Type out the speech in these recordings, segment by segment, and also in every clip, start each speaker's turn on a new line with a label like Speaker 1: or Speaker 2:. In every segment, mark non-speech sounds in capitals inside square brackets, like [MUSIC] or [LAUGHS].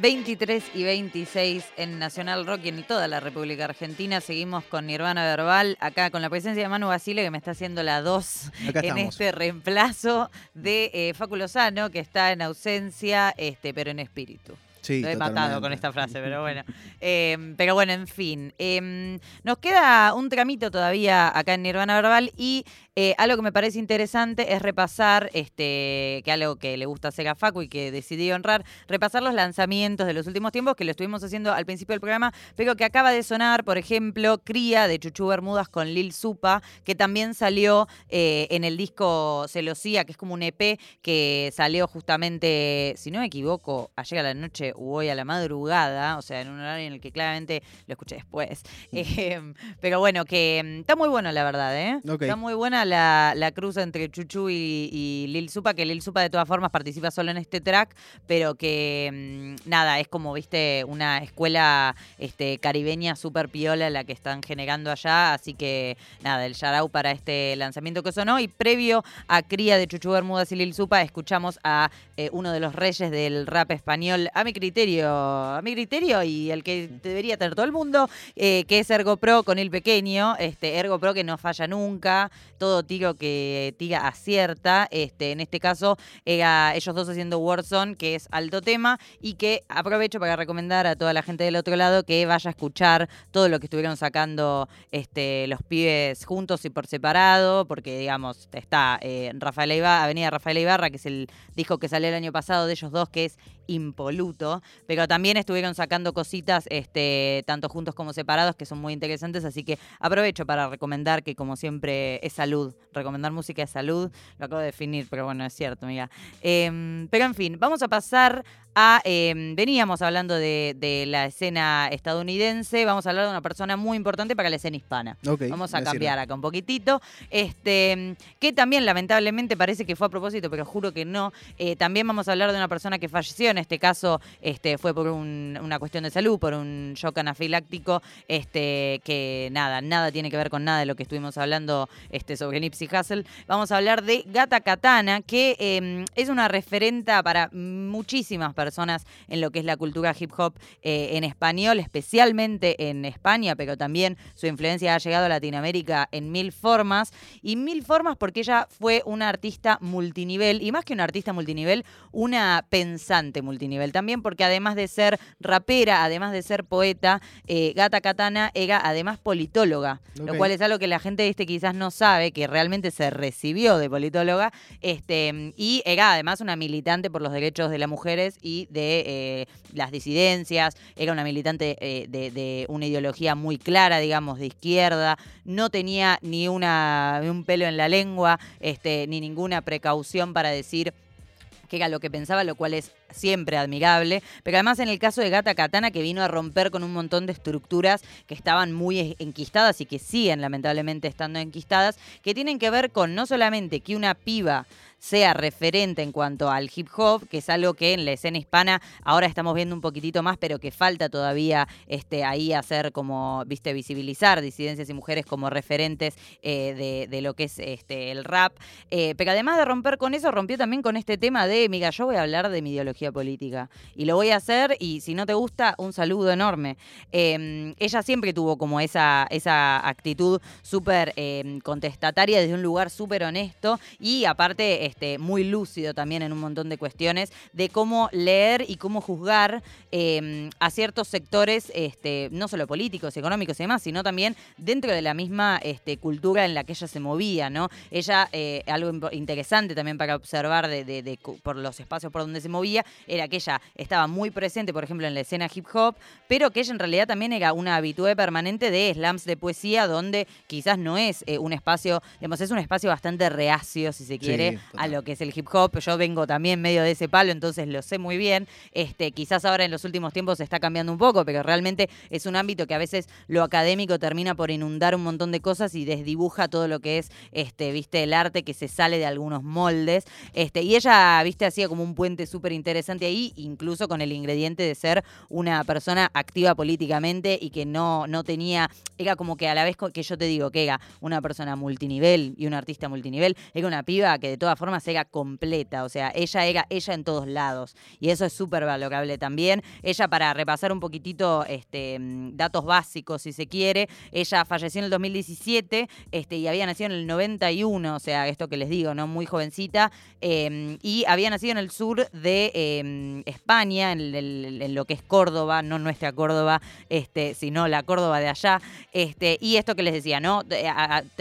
Speaker 1: 23 y 26 en Nacional Rock y en toda la República Argentina. Seguimos con Nirvana Verbal, acá con la presencia de Manu Basile, que me está haciendo la 2 en este reemplazo de eh, Facu Lozano, que está en ausencia, este, pero en espíritu.
Speaker 2: Sí,
Speaker 1: Lo he
Speaker 2: totalmente.
Speaker 1: matado con esta frase, pero bueno. [LAUGHS] Eh, pero bueno, en fin. Eh, nos queda un tramito todavía acá en Nirvana Verbal y eh, algo que me parece interesante es repasar, este, que algo que le gusta hacer a Facu y que decidí honrar, repasar los lanzamientos de los últimos tiempos, que lo estuvimos haciendo al principio del programa, pero que acaba de sonar, por ejemplo, Cría de Chuchu Bermudas con Lil Supa, que también salió eh, en el disco Celosía, que es como un EP que salió justamente, si no me equivoco, ayer a la noche hoy a la madrugada, o sea, en un horario en el que claramente lo escuché después. [LAUGHS] Eh, pero bueno, que mm, está muy bueno, la verdad, ¿eh? Está muy buena la, la cruz entre Chuchu y, y Lil Supa, que Lil Supa de todas formas participa solo en este track, pero que mm, nada, es como, viste, una escuela este, caribeña súper piola la que están generando allá, así que nada, el shout para este lanzamiento que sonó y previo a Cría de Chuchu Bermudas y Lil Supa escuchamos a eh, uno de los reyes del rap español, a mi criterio, a mi criterio y el que debería tener todo el mundo, eh, que es Ergo Pro con el pequeño, este Ergo Pro que no falla nunca, todo tiro que tira acierta, este, en este caso era ellos dos haciendo Warzone, que es alto tema, y que aprovecho para recomendar a toda la gente del otro lado que vaya a escuchar todo lo que estuvieron sacando este, los pibes juntos y por separado, porque digamos, está eh, Rafael Ibarra, Avenida Rafael Ibarra, que es el disco que salió el año pasado de ellos dos, que es impoluto, pero también estuvieron sacando cositas este, tanto juntos como separados que son muy interesantes, así que aprovecho para recomendar que como siempre es salud, recomendar música es salud, lo acabo de definir, pero bueno, es cierto, amiga. Em, pero en fin, vamos a pasar a, em, veníamos hablando de, de la escena estadounidense, vamos a hablar de una persona muy importante para la escena hispana. Vamos a cambiar
Speaker 2: sirve.
Speaker 1: acá un poquitito. Este, que también lamentablemente parece que fue a propósito, pero juro que no. Eh, también vamos a hablar de una persona que falleció. En este caso este, fue por un- una cuestión de salud, por un shock anafiláctico, este, que nada, nada tiene que ver con nada de lo que estuvimos hablando este, sobre Nipsey Hussle. Vamos a hablar de Gata Katana, que eh, es una referenta para muchísimas personas en lo que es la cultura hip hop eh, en español, especialmente en España, pero también su influencia ha llegado a Latinoamérica en mil formas. Y mil formas porque ella fue una artista multinivel, y más que una artista multinivel, una pensante multinivel. También porque además de ser rapera, además de ser poeta, eh, Gata Katana era además politóloga, lo cual es algo que la gente este, quizás no sabe, que realmente se recibió de politóloga, este, y era además una militante por los derechos de las mujeres y de eh, las disidencias, era una militante eh, de, una ideología muy clara, digamos, de izquierda, no tenía ni, una, un pelo en la lengua, este, ni ninguna precaución para decir que era lo que pensaba, lo cual es siempre admirable. Pero además en el caso de Gata Katana, que vino a romper con un montón de estructuras que estaban muy enquistadas y que siguen lamentablemente estando enquistadas, que tienen que ver con no solamente que una piba sea referente en cuanto al hip hop, que es algo que en la escena hispana ahora estamos viendo un poquitito más, pero que falta todavía este, ahí hacer como, viste, visibilizar disidencias y mujeres como referentes eh, de, lo que es este, el rap. Eh, pero además de romper con eso, rompió también con este tema de, mira, yo voy a hablar de mi ideología política y lo voy a hacer y si no te gusta, un saludo enorme. Eh, ella siempre tuvo como esa, esa actitud súper eh, contestataria desde un lugar súper honesto y aparte muy lúcido también en un montón de cuestiones de cómo leer y cómo juzgar eh, a ciertos sectores, este, no solo políticos, económicos y demás, sino también dentro de la misma este, cultura en la que ella se movía, ¿no? Ella, eh, algo interesante también para observar de, de- de por los espacios por donde se movía, era que ella estaba muy presente, por ejemplo, en la escena hip hop, pero que ella en realidad también era una habitué permanente de slams de poesía, donde quizás no es eh, un espacio, digamos, es un espacio bastante reacio, si se quiere, a lo que es el hip hop. Yo vengo también medio de ese palo, entonces lo sé muy bien. Este, quizás ahora en los últimos tiempos se está cambiando un poco, pero realmente es un ámbito que a veces lo académico termina por inundar un montón de cosas y desdibuja todo lo que es, este, viste, el arte que se sale de algunos moldes. Este, y ella, viste, hacía como un puente súper interesante ahí, incluso con el ingrediente de ser una persona activa políticamente y que no, no tenía, era como que a la vez que yo te digo que era una persona multinivel y una artista multinivel, era una piba que de todas formas era completa, o sea, ella era ella en todos lados. Y eso es súper valorable también. Ella, para repasar un poquitito este, mm, datos básicos, si se quiere, ella falleció en el 2017 este, y había nacido en el 91, o sea, esto que les digo, ¿no? Muy jovencita. Em, y había nacido en el sur de em, España, en, lo que es Córdoba, no nuestra Córdoba, este, sino la Córdoba de allá. Y esto que les decía, ¿no?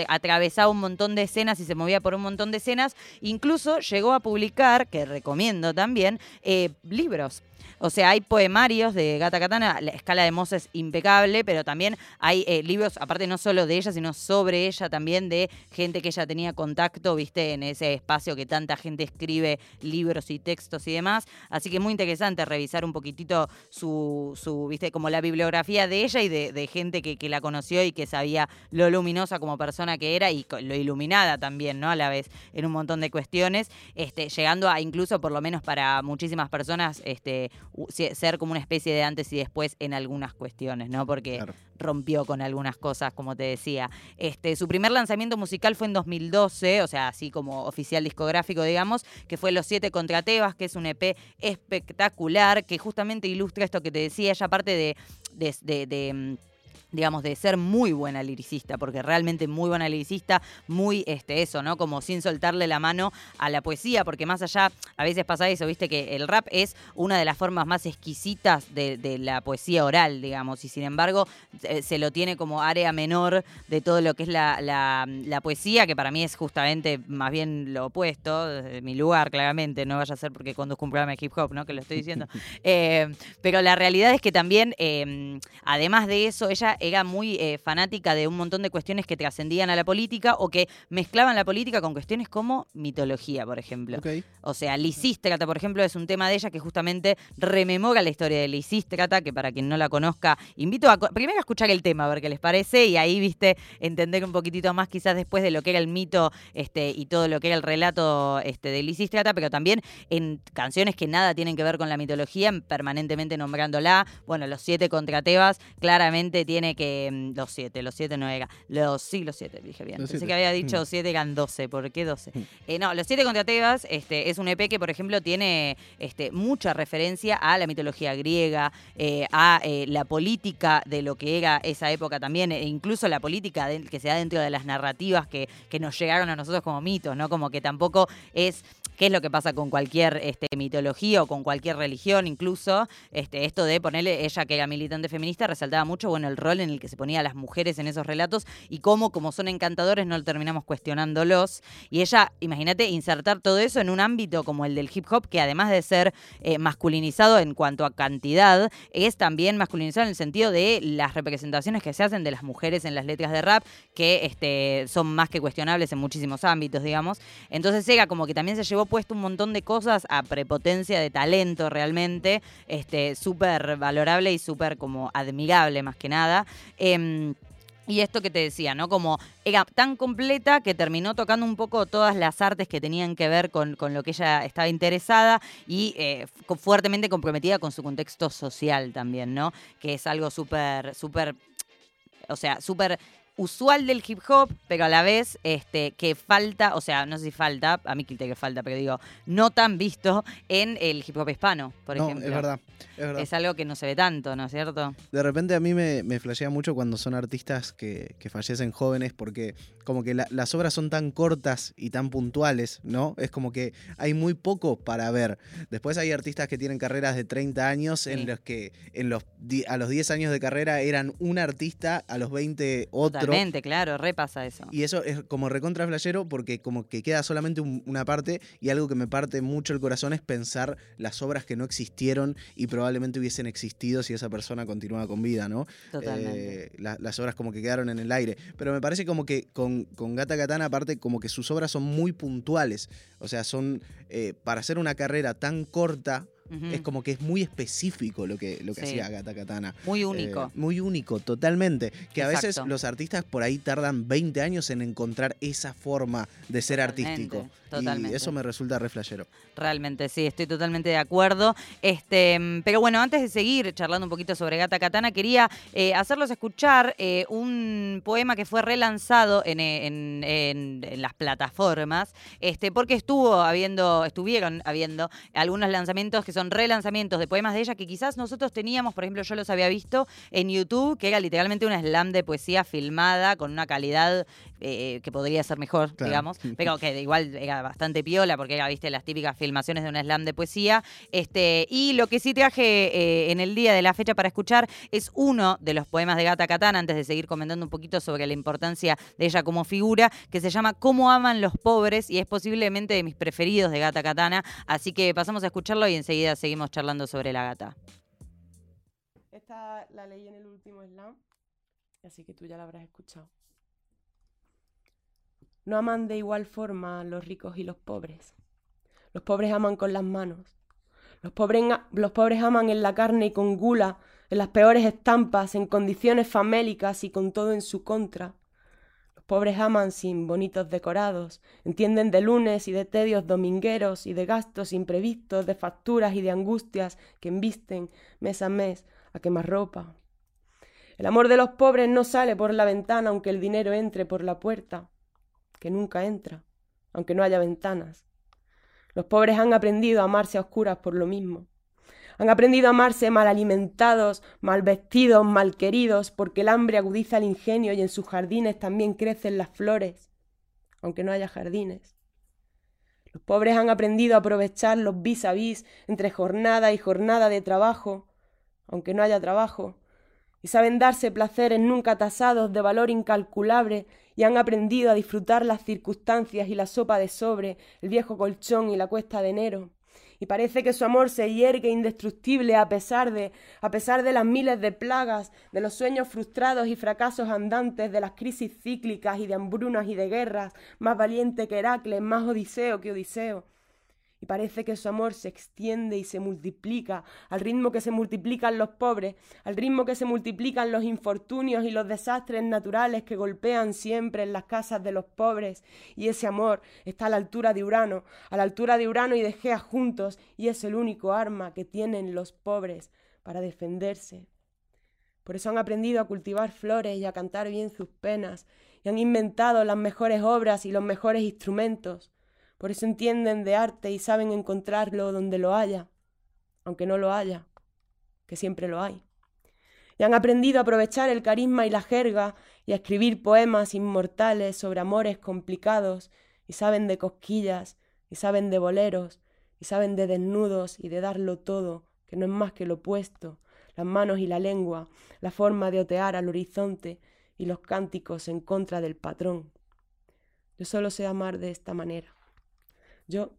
Speaker 1: atravesaba un montón de escenas y se movía por un montón de escenas. Incluso llegó a publicar, que recomiendo también, eh, libros. O sea, hay poemarios de Gata Katana, la escala de Moss es impecable, pero también hay eh, libros, aparte no solo de ella, sino sobre ella también, de gente que ella tenía contacto, viste, en ese espacio que tanta gente escribe libros y textos y demás. Así que muy interesante revisar un poquitito su, su viste, como la bibliografía de ella y de, gente que, que, la conoció y que sabía lo luminosa como persona que era y lo iluminada también, ¿no? A la vez, en un montón de cuestiones, este, llegando a incluso, por lo menos para muchísimas personas, este, ser como una especie de antes y después en algunas cuestiones, ¿no? Porque rompió con algunas cosas, como te decía. Este, su primer lanzamiento musical fue en 2012, o sea, así como oficial discográfico, digamos, que fue Los Siete contra Tebas, que es un EP espectacular, que justamente ilustra esto que te decía, ella aparte de, de mm, digamos, de ser muy buena liricista, porque realmente muy buena liricista, muy este, eso, ¿no? Como sin soltarle la mano a la poesía, porque más allá, a veces pasa eso, viste, que el rap es una de las formas más exquisitas de, la poesía oral, digamos, y sin embargo eh, se lo tiene como área menor de todo lo que es la, la, poesía, que para mí es justamente más bien lo opuesto, desde mi lugar, claramente, no vaya a ser porque conduzco un programa de hip hop, ¿no? Que lo estoy diciendo. [LAUGHS] Eh, pero la realidad es que también, eh, además de eso, ella era muy eh, fanática de un montón de cuestiones que trascendían a la política o que mezclaban la política con cuestiones como mitología, por ejemplo. O sea, Lisístrata, por ejemplo, es un tema de ella que justamente rememora la historia de Lisístrata, que para quien no la conozca, invito a primero a escuchar el tema, a ver qué les parece, y ahí, viste, entender un poquitito más quizás después de lo que era el mito este, y todo lo que era el relato este, de Lisístrata, pero también en canciones que nada tienen que ver con la mitología, permanentemente nombrándola. Bueno, los siete contra Tebas claramente tiene que mm, los siete, los siete no era. Los, sí, los siete, dije bien. Pensé que había dicho mm. siete eran doce. ¿Por qué doce? Mm. Eh, no, los siete contra Tebas este, es un EP que, por ejemplo, tiene este, mucha referencia a la mitología griega, eh, a eh, la política de lo que era esa época también, e incluso la política que se da dentro de las narrativas que, que nos llegaron a nosotros como mitos, ¿no? Como que tampoco es qué es lo que pasa con cualquier este, mitología o con cualquier religión incluso. Este, esto de ponerle, ella que era militante feminista, resaltaba mucho bueno, el rol en el que se ponía las mujeres en esos relatos y cómo, como son encantadores, no terminamos cuestionándolos. Y ella, imagínate, insertar todo eso en un ámbito como el del hip hop, que además de ser eh, masculinizado en cuanto a cantidad, es también masculinizado en el sentido de las representaciones que se hacen de las mujeres en las letras de rap, que este, son más que cuestionables en muchísimos ámbitos, digamos. Entonces ella como que también se llevó puesto un montón de cosas a prepotencia de talento realmente, este, súper valorable y súper como admirable más que nada. Em, y esto que te decía, ¿no? Como era tan completa que terminó tocando un poco todas las artes que tenían que ver con, lo que ella estaba interesada y eh, fuertemente comprometida con su contexto social también, ¿no? Que es algo súper, súper, o sea, súper usual del hip hop, pero a la vez este, que falta, o sea, no sé si falta, a mí que falta, pero digo, no tan visto en el hip hop hispano, por
Speaker 2: no,
Speaker 1: ejemplo.
Speaker 2: Es verdad, es verdad.
Speaker 1: Es algo que no se ve tanto, ¿no es cierto?
Speaker 2: De repente a mí me, me flashea mucho cuando son artistas que, que fallecen jóvenes, porque como que las obras son tan cortas y tan puntuales, ¿no? Es como que hay muy poco para ver. Después hay artistas que tienen carreras de 30 años en los que en los, a los 10 años de carrera eran un artista, a los 20 otro
Speaker 1: claro, repasa eso.
Speaker 2: Y eso es como recontra flayero porque como que queda solamente una parte y algo que me parte mucho el corazón es pensar las obras que no existieron y probablemente hubiesen existido si esa persona continuaba con vida, ¿no?
Speaker 1: Totalmente.
Speaker 2: Eh, las obras como que quedaron en el aire. Pero me parece como que con, con Gata Katana, aparte, como que sus obras son muy puntuales. O sea, son, eh, para hacer una carrera tan corta, Es como que es muy específico lo que, lo que
Speaker 1: Sí.
Speaker 2: hacía Gata Katana.
Speaker 1: Muy
Speaker 2: Eh,
Speaker 1: único.
Speaker 2: muy único, totalmente. Que a veces los artistas por ahí tardan 20 años en encontrar esa forma de ser
Speaker 1: Totalmente,
Speaker 2: artístico.
Speaker 1: totalmente.
Speaker 2: Y eso me resulta re flashero.
Speaker 1: Realmente, sí, estoy totalmente de acuerdo. Este, pero bueno, antes de seguir charlando un poquito sobre Gata Katana, quería eh, hacerlos escuchar eh, un poema que fue relanzado en, en- en- en las plataformas, este, porque estuvo habiendo, estuvieron habiendo algunos lanzamientos que son relanzamientos de poemas de ella que quizás nosotros teníamos, por ejemplo, yo los había visto en YouTube, que era literalmente una slam de poesía filmada con una calidad eh, que podría ser mejor,
Speaker 2: Claro.
Speaker 1: digamos, [LAUGHS] pero que igual era bastante piola porque era, viste, las típicas filmaciones de un slam de poesía. Este, y lo que sí traje eh, en el día de la fecha para escuchar es uno de los poemas de Gata Katana, antes de seguir comentando un poquito sobre la importancia de ella como figura, que se llama Cómo aman los pobres y es posiblemente de mis preferidos de Gata Katana. Así que pasamos a escucharlo y enseguida seguimos charlando sobre la gata.
Speaker 3: Esta la leí en el último slam, así que tú ya la habrás escuchado. No aman de igual forma los ricos y los pobres. Los pobres aman con las manos. Los pobres aman en la carne y con gula, en las peores estampas, en condiciones famélicas y con todo en su contra. Pobres aman sin bonitos decorados, entienden de lunes y de tedios domingueros y de gastos imprevistos, de facturas y de angustias que embisten mes a mes a quemar ropa. El amor de los pobres no sale por la ventana aunque el dinero entre por la puerta, que nunca entra, aunque no haya ventanas. Los pobres han aprendido a amarse a oscuras por lo mismo. Han aprendido a amarse mal alimentados, mal vestidos, mal queridos, porque el hambre agudiza el ingenio y en sus jardines también crecen las flores, aunque no haya jardines. Los pobres han aprendido a aprovechar los vis a vis entre jornada y jornada de trabajo, aunque no haya trabajo, y saben darse placeres nunca tasados de valor incalculable y han aprendido a disfrutar las circunstancias y la sopa de sobre, el viejo colchón y la cuesta de enero. Y parece que su amor se hiergue indestructible a pesar de, a pesar de las miles de plagas, de los sueños frustrados y fracasos andantes, de las crisis cíclicas y de hambrunas y de guerras, más valiente que Heracles, más Odiseo que Odiseo. Parece que su amor se extiende y se multiplica al ritmo que se multiplican los pobres, al ritmo que se multiplican los infortunios y los desastres naturales que golpean siempre en las casas de los pobres. Y ese amor está a la altura de Urano, a la altura de Urano y de Gea juntos, y es el único arma que tienen los pobres para defenderse. Por eso han aprendido a cultivar flores y a cantar bien sus penas, y han inventado las mejores obras y los mejores instrumentos. Por eso entienden de arte y saben encontrarlo donde lo haya, aunque no lo haya, que siempre lo hay. Y han aprendido a aprovechar el carisma y la jerga y a escribir poemas inmortales sobre amores complicados, y saben de cosquillas, y saben de boleros, y saben de desnudos y de darlo todo, que no es más que lo opuesto, las manos y la lengua, la forma de otear al horizonte y los cánticos en contra del patrón. Yo solo sé amar de esta manera. Yo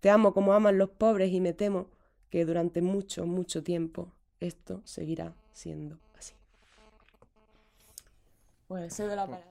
Speaker 3: te amo como aman los pobres y me temo que durante mucho, mucho tiempo esto seguirá siendo así. Pues cedo la palabra.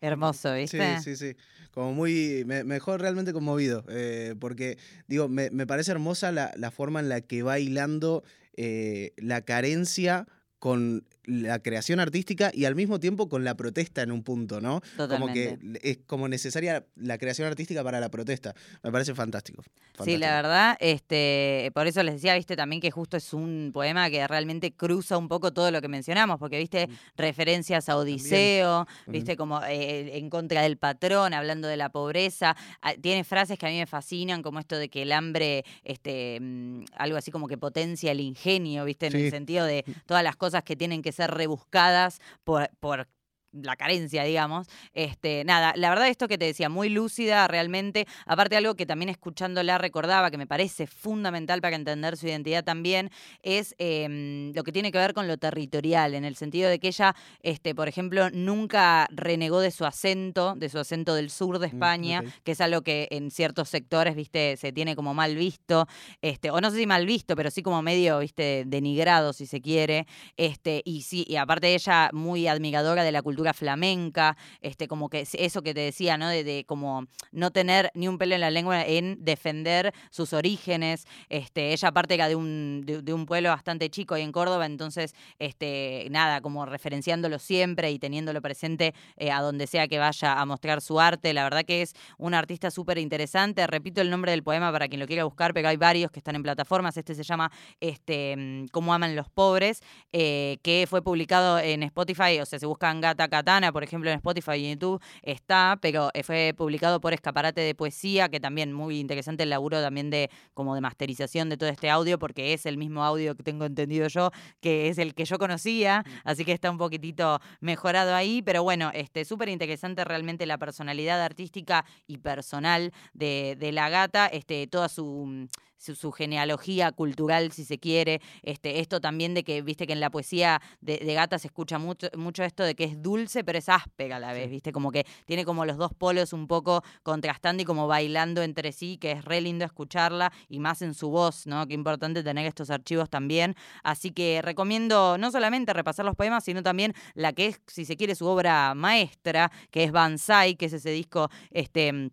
Speaker 1: Hermoso,
Speaker 2: Sí,
Speaker 1: ¿viste?
Speaker 2: sí, sí. Como muy. Me, me dejó realmente conmovido. eh, porque, digo, me, me parece hermosa la, la forma en la que va hilando eh, la carencia con la creación artística y al mismo tiempo con la protesta en un punto, ¿no? Como que
Speaker 1: Totalmente.
Speaker 2: es como necesaria la creación artística para la protesta. Me parece fantástico.
Speaker 1: Sí, la verdad, este, por eso les decía, viste, también que justo es un poema que realmente cruza un poco todo lo que mencionamos, porque viste referencias a Odiseo, viste como eh, en contra del patrón, hablando de la pobreza, Ah, tiene frases que a mí me fascinan, como esto de que el hambre, este, mm, algo así como que potencia el ingenio, viste, en
Speaker 2: Sí.
Speaker 1: el sentido de todas las cosas que tienen que ser rebuscadas por, por la carencia, digamos. Este, nada, la verdad esto que te decía, muy lúcida realmente. Aparte algo que también escuchándola recordaba, que me parece fundamental para entender su identidad también, es em, lo que tiene que ver con lo territorial, en el sentido de que ella, este, por ejemplo, nunca renegó de su acento, de su acento del sur de
Speaker 2: Mm,
Speaker 1: España, que es algo que en ciertos sectores, viste, se tiene como mal visto, este, o no sé si mal visto, pero sí como medio, viste, denigrado, si se quiere. Este, y sí, y aparte ella muy admiradora de la cultura flamenca, este, como que eso que te decía, ¿no? De, como no tener ni un pelo en la lengua en defender sus orígenes. Este, ella aparte era de un, de, un pueblo bastante chico ahí en Córdoba, entonces, este, nada, como referenciándolo siempre y teniéndolo presente eh, a donde sea que vaya a mostrar su arte. La verdad que es una artista súper interesante. Repito el nombre del poema para quien lo quiera buscar, pero hay varios que están en plataformas. Este se llama este, mm, Cómo aman los pobres, eh, que fue publicado en Spotify, o sea, se buscan Gata Katana, por ejemplo, en Spotify y YouTube, está, pero eh, fue publicado por Escaparate de Poesía, que también muy interesante el laburo también de como de masterización de todo este audio, porque es el mismo audio que tengo entendido yo, que es el que yo conocía, mm. así que está un poquitito mejorado ahí, pero bueno, este súper interesante realmente la personalidad artística y personal de, de la gata, este, toda su su, genealogía cultural, si se quiere. Este, esto también de que, viste, que en la poesía de, Gata se escucha mucho, mucho esto de que es dulce, pero es áspera a la vez, viste, como que tiene como los dos polos un poco contrastando y como bailando entre sí, que es re lindo escucharla y más en su voz, ¿no? Qué importante tener estos archivos también. Así que recomiendo no solamente repasar los poemas, sino también la que es, si se quiere, su obra maestra, que es Banzai, que es ese disco, este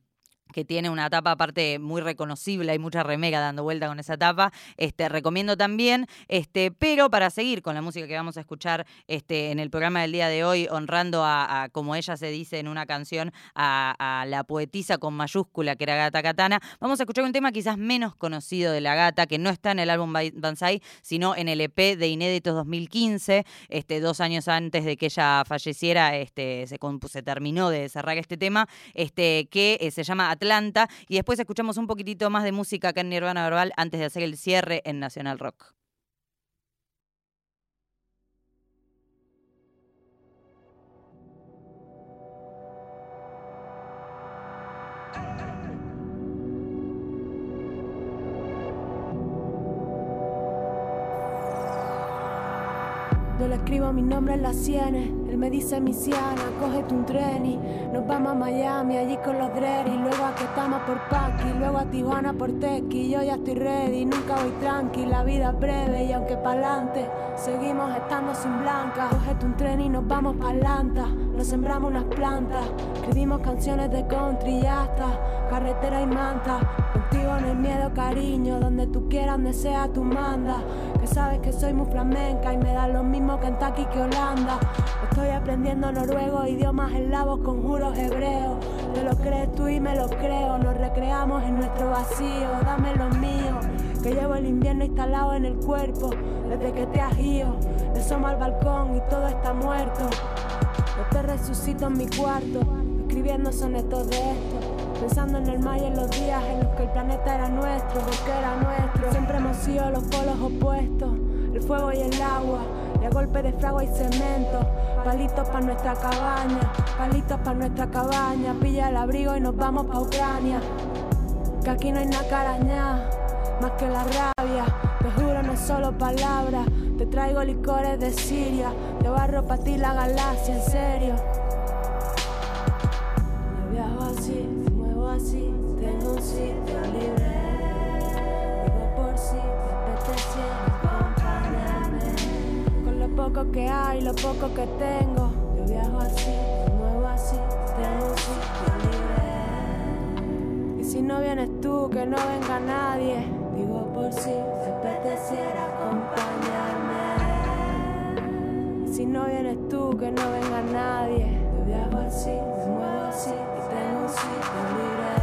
Speaker 1: que tiene una tapa aparte muy reconocible, hay mucha remega dando vuelta con esa tapa, este, recomiendo también, este, pero para seguir con la música que vamos a escuchar este, en el programa del día de hoy, honrando a, como ella se dice en una canción, a, la poetisa con mayúscula que era Gata Katana, vamos a escuchar un tema quizás menos conocido de la gata, que no está en el álbum Banzai, sino en el EP de Inéditos 2015, este, dos años antes de que ella falleciera, este, se, terminó de cerrar este tema, este, que eh, se llama y después escuchamos un poquitito más de música acá en Nirvana Verbal antes de hacer el cierre en Nacional Rock.
Speaker 4: Mi nombre en las sienes, él me dice misiana, cógete un tren y nos vamos a Miami, allí con los dread y luego a estamos por Paqui, luego a Tijuana por Tequi, yo ya estoy ready, nunca voy tranqui, la vida es breve y aunque pa'lante, seguimos estando sin blanca, cógete un tren y nos vamos pa' Atlanta, nos sembramos unas plantas, escribimos canciones de country y hasta carretera y manta, contigo no hay miedo cariño, donde tú quieras, donde sea tú manda, sabes que soy muy flamenca y me da lo mismo Kentucky que Holanda. Estoy aprendiendo noruego, idiomas eslavos, conjuros hebreos. Te lo crees tú y me lo creo. Nos recreamos en nuestro vacío. Dame lo mío, que llevo el invierno instalado en el cuerpo. Desde que te has ido, le somo al balcón y todo está muerto. Yo te resucito en mi cuarto, escribiendo sonetos de esto. Pensando en el mar y en los días en los que el planeta era nuestro, porque era nuestro. Siempre hemos sido los polos opuestos, el fuego y el agua a golpe de fragua y cemento. Palitos para nuestra cabaña, palitos para nuestra cabaña. Pilla el abrigo y nos vamos pa' Ucrania. Que aquí no hay nada caraña, más que la rabia. Te juro, no es solo palabras. Te traigo licores de Siria. Te barro pa' ti la galaxia, en serio. sitio libre. Digo por si. Con lo poco que hay, lo poco que tengo. Yo viajo así, me muevo así, tengo un sitio libre. Y si no vienes tú, que no venga nadie. Digo por si te apeteciera acompañarme. Y si no vienes tú, que no venga nadie. Yo viajo así, me muevo así, tengo un sitio libre.